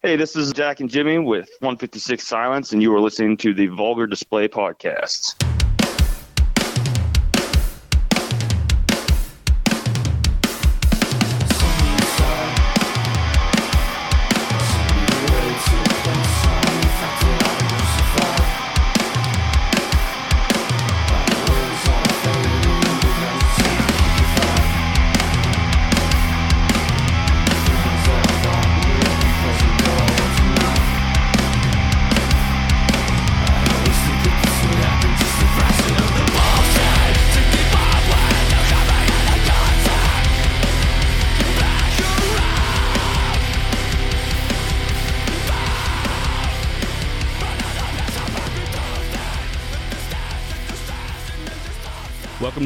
Hey, this is Jack and Jimmy with 156 Silence, and you are listening to the Vulgar Display Podcast.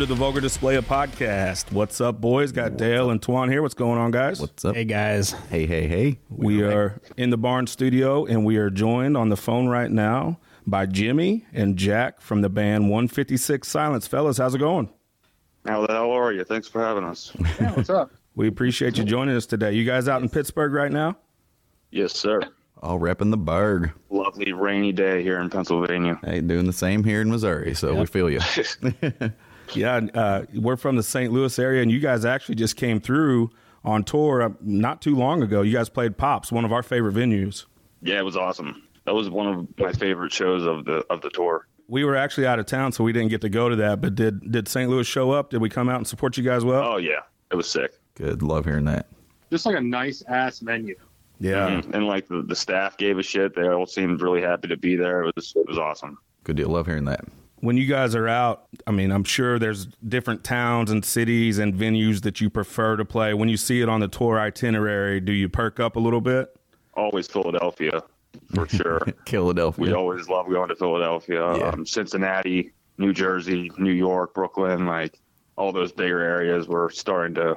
To the Vulgar Display of Podcast. What's up, boys? Got Dale and Tuan here. What's going on, guys? What's up? Hey guys, Hey, hey, hey. we are in the barn studio, and we are joined on the phone right now by Jimmy and Jack from the band 156 Silence. Fellas, how's it going? How the hell are you? Thanks for having us. yeah, what's up? We appreciate you joining us today. You guys out in Pittsburgh right now? Yes, sir. All repping the burg. Lovely rainy day here in Pennsylvania. Hey, doing the same here in Missouri, so we feel you. Yeah, uh, we're from the St. Louis area, and you guys actually just came through on tour uh, not too long ago. You guys played Pops, one of our favorite venues. Yeah, it was awesome. That was one of my favorite shows of the of the tour. We were actually out of town, so we didn't get to go to that. But did did St. Louis show up? Did we come out and support you guys well? Oh yeah, it was sick. Good. Love hearing that. Just like a nice ass menu. yeah. Mhm. And like the, the staff gave a shit. They all seemed really happy to be there. It was it was awesome. Good deal. Love hearing that. When you guys are out, I mean, I'm sure there's different towns and cities and venues that you prefer to play. When you see it on the tour itinerary, do you perk up a little bit? Always Philadelphia, for sure. Philadelphia. we always love going to Philadelphia, Yeah. um, Cincinnati, New Jersey, New York, Brooklyn, like all those bigger areas. We're starting to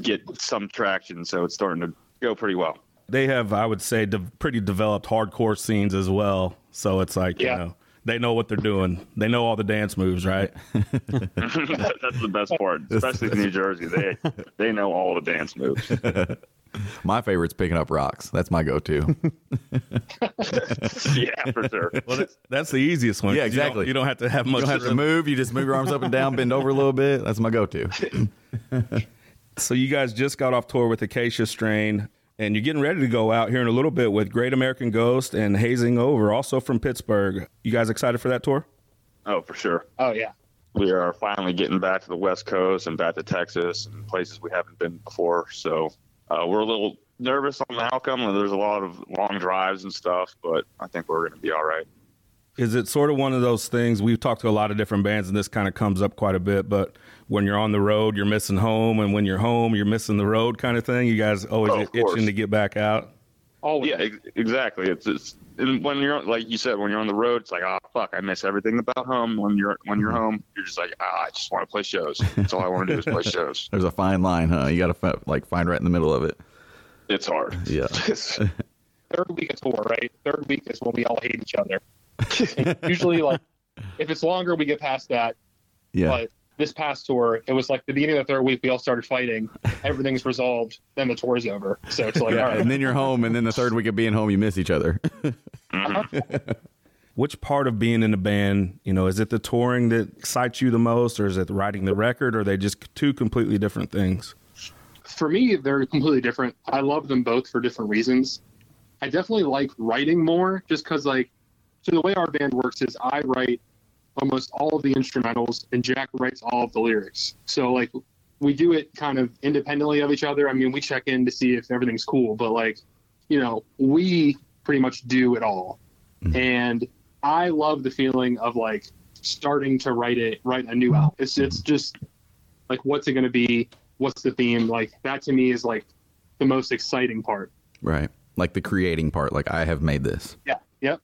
get some traction, so it's starting to go pretty well. They have, I would say, de- pretty developed hardcore scenes as well. So it's like, Yeah. you know, they know what they're doing. They know all the dance moves, right? That's the best part, especially in New Jersey. They they know all the dance moves. My favorite's picking up rocks. That's my go-to. yeah, for sure. Well, that's, that's the easiest one. Yeah, 'cause you don't- exactly. You don't, have to have you much. don't have to move. You just move your arms up and down, bend over a little bit. That's my go-to. So you guys just got off tour with Acacia Strain, and you're getting ready to go out here in a little bit with Great American Ghost and Hazing Over, also from Pittsburgh. You guys excited for that tour? Oh, for sure. Oh yeah. We are finally getting back to the West Coast and back to Texas and places we haven't been before. So uh, we're a little nervous on the outcome. There's a lot of long drives and stuff, but I think we're going to be all right. Is it sort of one of those things? We've talked to a lot of different bands, and this kind of comes up quite a bit. But when you're on the road, you're missing home, and when you're home, you're missing the road, kind of thing. You guys always Oh, itching course. to get back out. Always. Yeah, ex- exactly. It's, it's when you're like you said when you're on the road, it's like oh fuck, I miss everything about home. When you're when you're home, you're just like ah, I just want to play shows. That's all I want to do is play shows. There's a fine line, huh? You got to fi- like find right in the middle of it. It's hard. Yeah. Third week of tour, right? Third week is when we all hate each other. And usually, like, if it's longer, we get past that. Yeah. But this past tour, it was like the beginning of the third week, we all started fighting. Everything's resolved. Then the tour's over. So it's like, Yeah, all right. and then you're home, and then the third week of being home, you miss each other. Uh-huh. Which part of being in a band, you know, is it the touring that excites you the most, or is it writing the record, or are they just two completely different things? for me, they're completely different. I love them both for different reasons. I definitely like writing more just because, like, so the way our band works is I write almost all of the instrumentals and Jack writes all of the lyrics. So, like, we do it kind of independently of each other. I mean, we check in to see if everything's cool, but, like, you know, we pretty much do it all. Mm-hmm. And I love the feeling of, like, starting to write it, write a new album. It's, it's mm-hmm. just like, what's it going to be? What's the theme? Like, that to me is like the most exciting part. right. Like the creating part. Like I have made this. Yeah. Yep.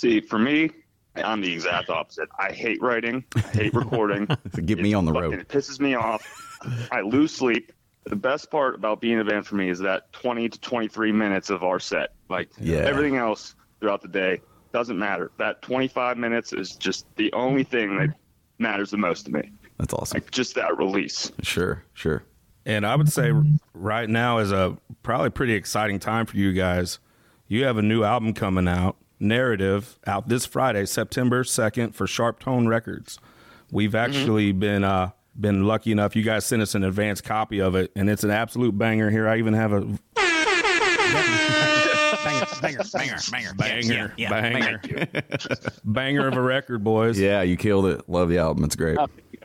See, for me, I'm the exact opposite. I hate writing. I hate recording. So get me on the Fucking- road. It pisses me off. I lose sleep. The best part about being in a band for me is that 20 to 23 minutes of our set. Like Yeah. everything else throughout the day doesn't matter. That 25 minutes is just the only thing that matters the most to me. That's awesome. Like just that release. Sure, sure. And I would say right now is a probably pretty exciting time for you guys. You have a new album coming out, Narrative, out this Friday, September 2nd for SharpTone Records. We've actually been uh, been lucky enough. You guys sent us an advanced copy of it, and it's an absolute banger. Here, I even have a banger, banger, banger, banger, banger, yeah, yeah, banger, banger of a record, boys. Yeah, you killed it. Love the album. It's great. Oh, thank you.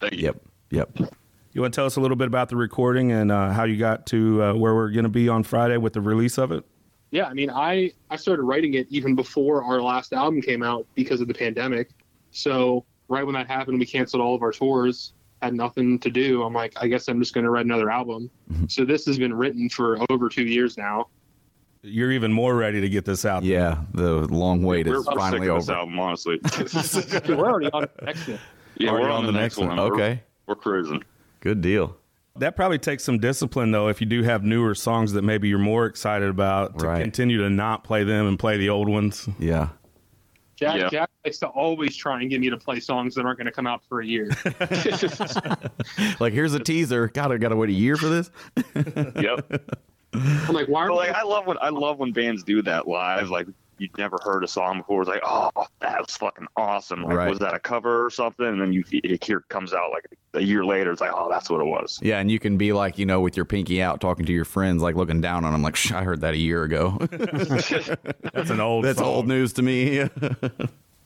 Thank you. Yep. Yep. You want to tell us a little bit about the recording and uh, how you got to uh, where we're going to be on Friday with the release of it? Yeah, I mean, I I started writing it even before our last album came out because of the pandemic. So right when that happened, we canceled all of our tours. Had nothing to do. I'm like, I guess I'm just going to write another album. Mm-hmm. So this has been written for over two years now. You're even more ready to get this out. there. Yeah, the long wait We're is finally sick of this over. album, honestly. We're already on the next one. yeah, Already we're on, the next one. We're- Okay, We're, cruising. good deal. That probably takes some discipline, though, if you do have newer songs that maybe you're more excited about to Right. continue to not play them and play the old ones. Yeah, Jack, Yeah. Jack likes to always try and get me to play songs that aren't going to come out for a year. like here's a teaser. God, I gotta wait a year for this. Yep. I'm like, why are But like, I love when I love when bands do that live. Like, you've never heard a song before. It's like, oh, that was fucking awesome. Like, Right. was that a cover or something? And then you it hear it comes out like a year later. It's like, oh, that's what it was. Yeah, and you can be like, you know, with your pinky out, talking to your friends, like looking down on them, like, Shh, I heard that a year ago. That's an old That's song. old news to me.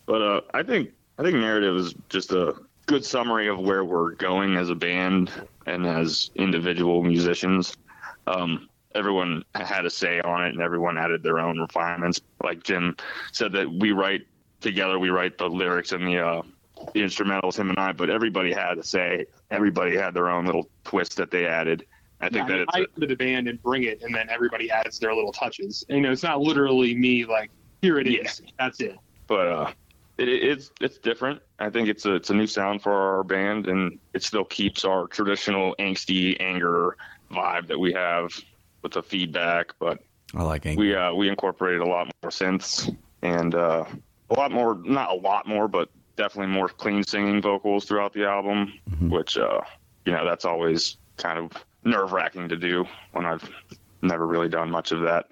But uh, I think I think narrative is just a good summary of where we're going as a band and as individual musicians. Um, everyone had a say on it, and everyone added their own refinements. Like Jim said, that we write together, we write the lyrics and the uh, the instrumentals, him and I. But everybody had a say. Everybody had their own little twist that they added. I Yeah, think I, that mean, it's I a- to the band and bring it, and then everybody adds their little touches. And, you know, it's not literally me like, here it is. That's it. but uh, it, it- it's it's different. I think it's a it's a new sound for our band, and it still keeps our traditional angsty anger vibe that we have with the feedback. But I like it. we uh, we incorporated a lot more synths and uh, a lot more, not a lot more, but definitely more clean singing vocals throughout the album, which uh, you know that's always kind of nerve wracking to do when I've never really done much of that.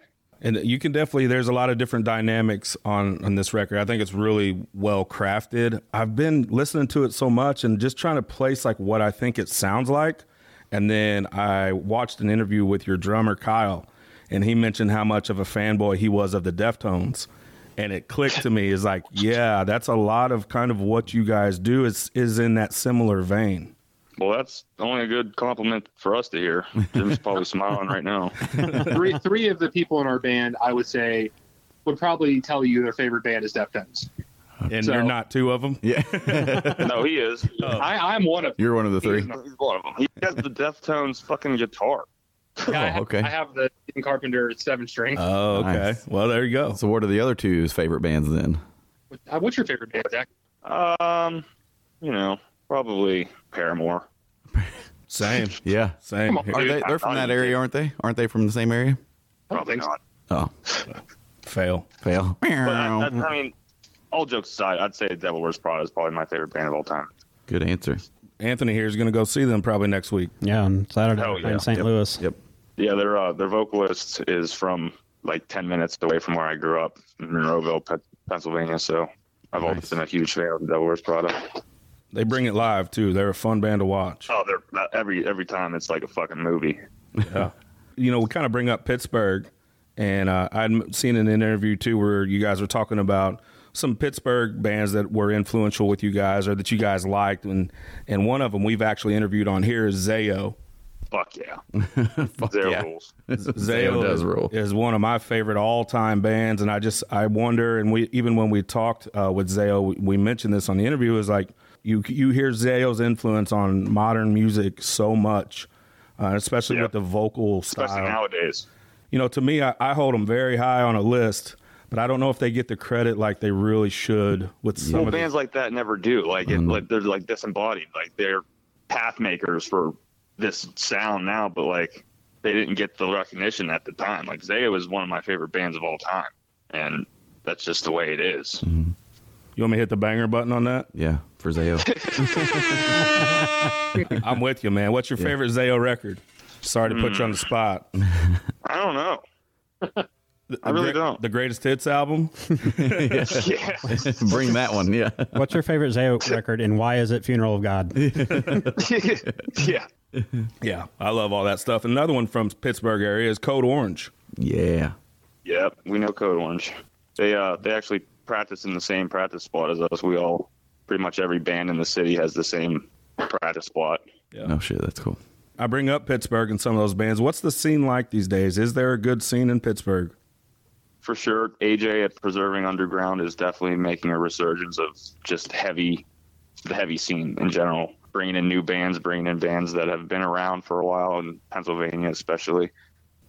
And you can definitely, there's a lot of different dynamics on, on this record. I think it's really well crafted. I've been listening to it so much and just trying to place like what I think it sounds like. And then I watched an interview with your drummer, Kyle, and he mentioned how much of a fanboy he was of the Deftones. And it clicked to me is like, yeah, that's a lot of kind of what you guys do is is in that similar vein. Well, that's only a good compliment for us to hear. Jim's probably smiling right now. three three of the people in our band, I would say, would probably tell you their favorite band is Deftones. And So- you're not two of them. yeah, No, he is. I, I'm one of you're one of the three. He's one of them. He has the Deftones fucking guitar. Yeah, I Oh, have, okay. I have the Ian Carpenter seven string. Oh, okay. Nice. Well, there you go. So, what are the other two's favorite bands then? Uh, What's your favorite band, Zach? Um, you know, probably Paramore. Same. Yeah, Same. On. Are they? They're from that area, aren't they? Aren't they from the same area? Probably not. Oh, Fail. fail. But I, I, I mean, all jokes aside, I'd say Devil Wears Prada is probably my favorite band of all time. Good answer. Anthony here is going to go see them probably next week. Yeah, on Saturday Hell yeah. in St. Yep. Louis. Yep. Yeah, their uh, their vocalist is from like ten minutes away from where I grew up in Monroeville, Pe- Pennsylvania. So I've always been a huge fan of Devil Wears Prada. They bring it live too. They're a fun band to watch. Oh, they're every every time it's like a fucking movie. Yeah. You know, we kind of bring up Pittsburgh, and uh, I'd seen an interview too where you guys were talking about some Pittsburgh bands that were influential with you guys or that you guys liked, and and one of them we've actually interviewed on here is Zao. Fuck yeah, Fuck Zero yeah. rules. Zao does rule. is one of my favorite all-time bands, and I just I wonder, and we even when we talked uh, with Zao, we, we mentioned this on the interview. Is like you you hear Zao's influence on modern music so much, uh, especially Yeah. with the vocal Especially style. nowadays. You know, to me, I, I hold them very high on a list, but I don't know if they get the credit like they really should with some Well, of the bands like that never do. Like it, mm-hmm. like they're like disembodied. Like they're path makers for this sound now, but like they didn't get the recognition at the time. Like Zao is one of my favorite bands of all time, and that's just the way it is. Mm-hmm. You want me to hit the banger button on that? Yeah, for Zao. I'm with you, man. What's your favorite Zao record? Sorry to put you hmm. on the spot. I don't know. The, I really the, don't. The greatest hits album. yeah. Bring that one. Yeah. What's your favorite Zao record, and why is it "Funeral of God"? yeah. Yeah, I love all that stuff. Another one from Pittsburgh area is Code Orange. Yeah. Yep, we know Code Orange. They uh they actually practice in the same practice spot as us. We all pretty much every band in the city has the same practice spot. No shit. That's cool. I bring up Pittsburgh and some of those bands. What's the scene like these days? Is there a good scene in Pittsburgh? For sure, AJ at Preserving Underground is definitely making a resurgence of just heavy, the heavy scene in general. Bringing in new bands, bringing in bands that have been around for a while in Pennsylvania, especially.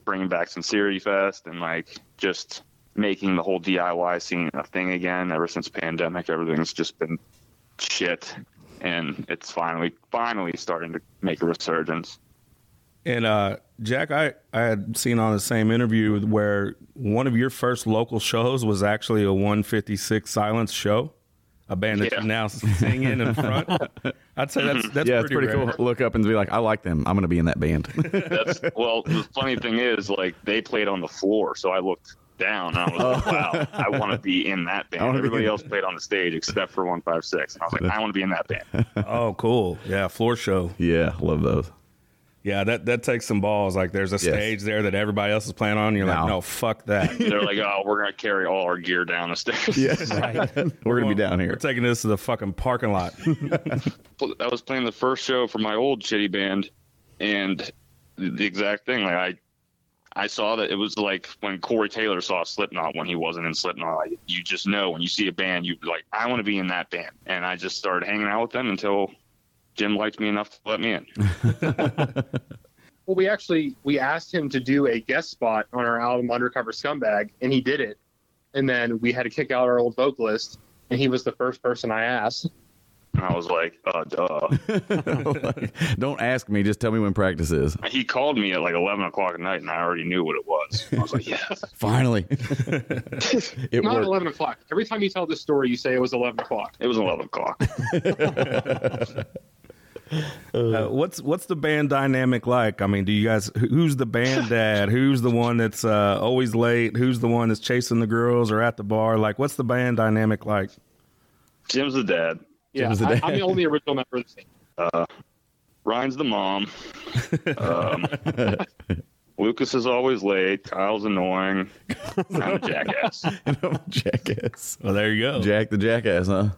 Bringing back Sincerity Fest and like just making the whole DIY scene a thing again. Ever since pandemic, everything's just been shit, and it's finally, finally starting to make a resurgence. And uh, Jack, I, I had seen on the same interview where one of your first local shows was actually a 156 Silence show, a band that Yeah. you now sing in in front. I'd say that's that's yeah, pretty, pretty cool. Look up and be like, I like them. I'm gonna be in that band. That's well. The funny thing is, like they played on the floor, so I looked down. And I was like, oh. "Wow, I want to be in that band." Everybody else played on the stage except for One Five Six, and I was like, "I want to be in that band." Oh, cool. Yeah, floor show. yeah, love those. Yeah, that, that takes some balls. Like there's a stage there that everybody else is playing on. And you're like, No. no, fuck that. They're like, "Oh, we're gonna carry all our gear down the stairs." Yeah. We're gonna be down We're here. taking this to the fucking parking lot. I was playing the first show for my old shitty band, and the the exact thing. Like I, I saw that it was like when Corey Taylor saw Slipknot when he wasn't in Slipknot. Like, you just know when you see a band, you like, I want to be in that band, and I just started hanging out with them until Jim liked me enough to let me in. Well, we actually we asked him to do a guest spot on our album Undercover Scumbag, and he did it. And then we had to kick out our old vocalist, and he was the first person I asked. And I was like, uh, duh. Like, don't ask me. Just tell me when practice is. he called me at like 11 o'clock at night, and I already knew what it was. I was like, yes. Finally, it Not worked. eleven o'clock. Every time you tell this story, you say it was eleven o'clock. It was 11 o'clock. Uh, what's what's the band dynamic like? I mean, do you guys who's the band dad? Who's the one that's uh, always late? Who's the one that's chasing the girls or at the bar? Like, what's the band dynamic like? Jim's the dad. Yeah, was the I, dad. I'm the only original member of the team. Ryan's the mom. Um, Lucas is always late. Kyle's annoying. I'm a jackass. jackass. Well, there you go. Jack the jackass, huh?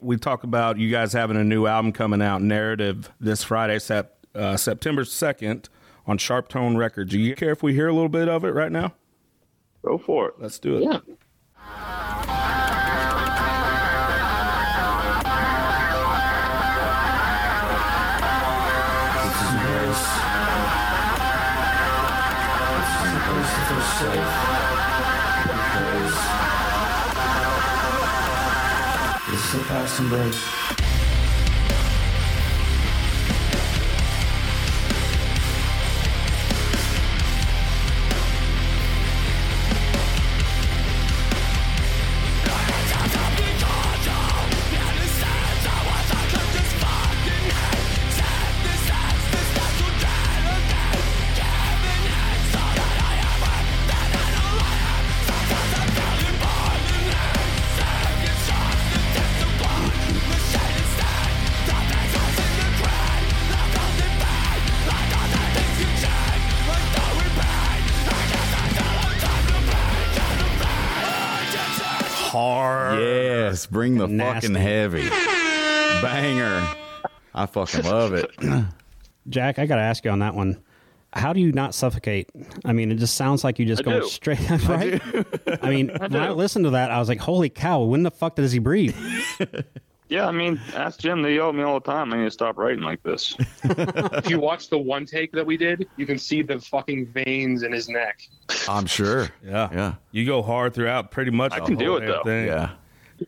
We talk about you guys having a new album coming out, Narrative, this Friday, sep- uh, September second, on SharpTone Records. Do you care if we hear a little bit of it right now? Go for it. Let's do it. Yeah. This bring the Nasty. fucking heavy banger. I fucking love it. Jack, I got to ask you on that one. How do you not suffocate? I mean, it just sounds like you just I going do. straight. Right? I, mean, when I listened to that, I was like, "Holy cow! When the fuck does he breathe?" Yeah, I mean, ask Jim. They yell at me all the time. I need to stop writing like this. If you watch the one take that we did, you can see the fucking veins in his neck. I'm sure. Yeah. Yeah. You go hard throughout pretty much. I the can do it, though. thing. Yeah.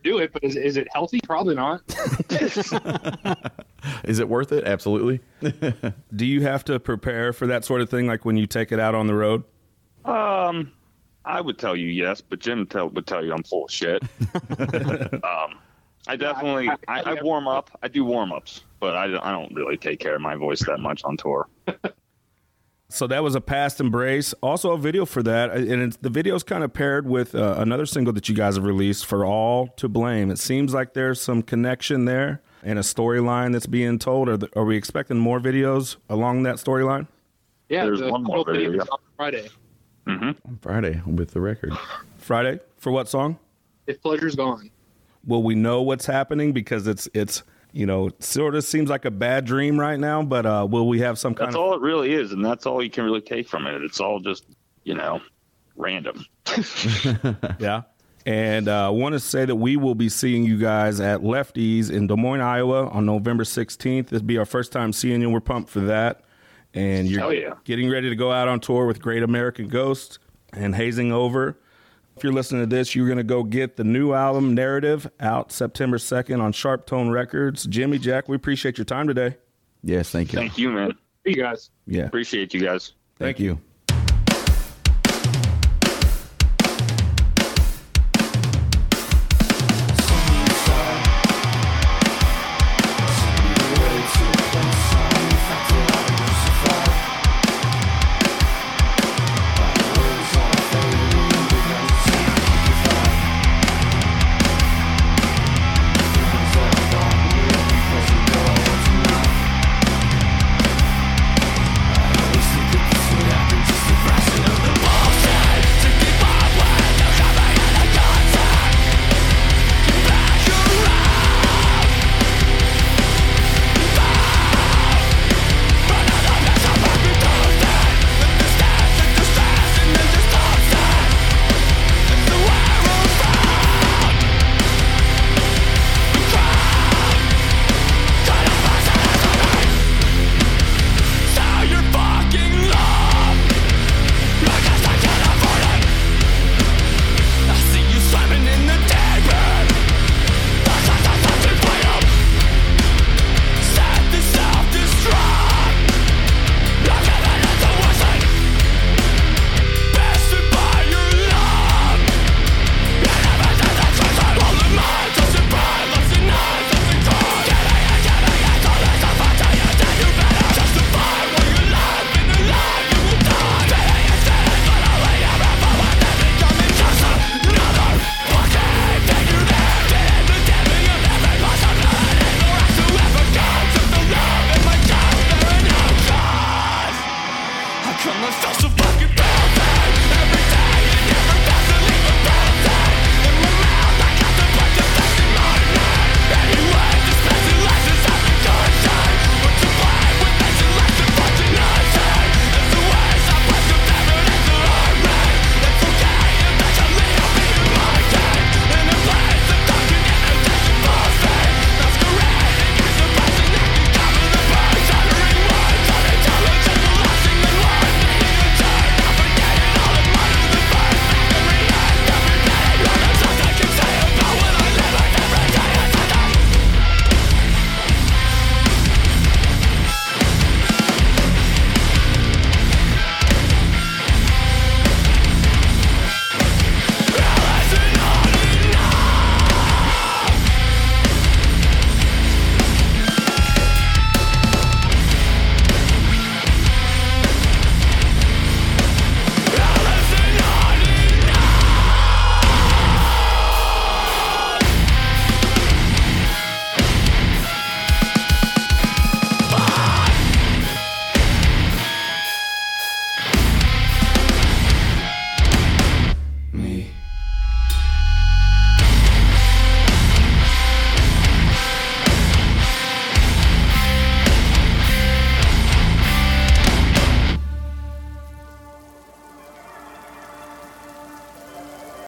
Do it, but is, is it healthy? Probably not. Is it worth it? Absolutely. Do you have to prepare for that sort of thing, like when you take it out on the road? Um, I would tell you yes, but Jim tell, would tell you I'm full of shit. um, I definitely, I- I, I- I warm up. I do warm ups, but I, don't- I don't really take care of my voice that much on tour. So that was a past embrace. Also a video for that, and it's, the video's kind of paired with uh, another single that you guys have released for all to blame. It seems like there's some connection there and a storyline that's being told. Are, the, are we expecting more videos along that storyline? Yeah, There's the one more video, yeah. on Friday. On Friday with the record. Friday for what song? If pleasure's gone. Will we know what's happening because it's it's you know sort of seems like a bad dream right now, but uh, will we have some kind That's of all it really is, and that's all you can really take from it. It's all just, you know, random. Yeah. And uh, I want to say that we will be seeing you guys at Lefties in Des Moines, Iowa on November 16th. This will be our first time seeing you. We're pumped for that. And you're yeah. getting ready to go out on tour with Great American Ghost and Hazing Over. If you're listening to this, you're going to go get the new album, Narrative, out September 2nd on SharpTone Records. Jimmy, Jack, we appreciate your time today. Yes, thank you. Thank you, man. You guys. Yeah. Appreciate you guys. Thank you.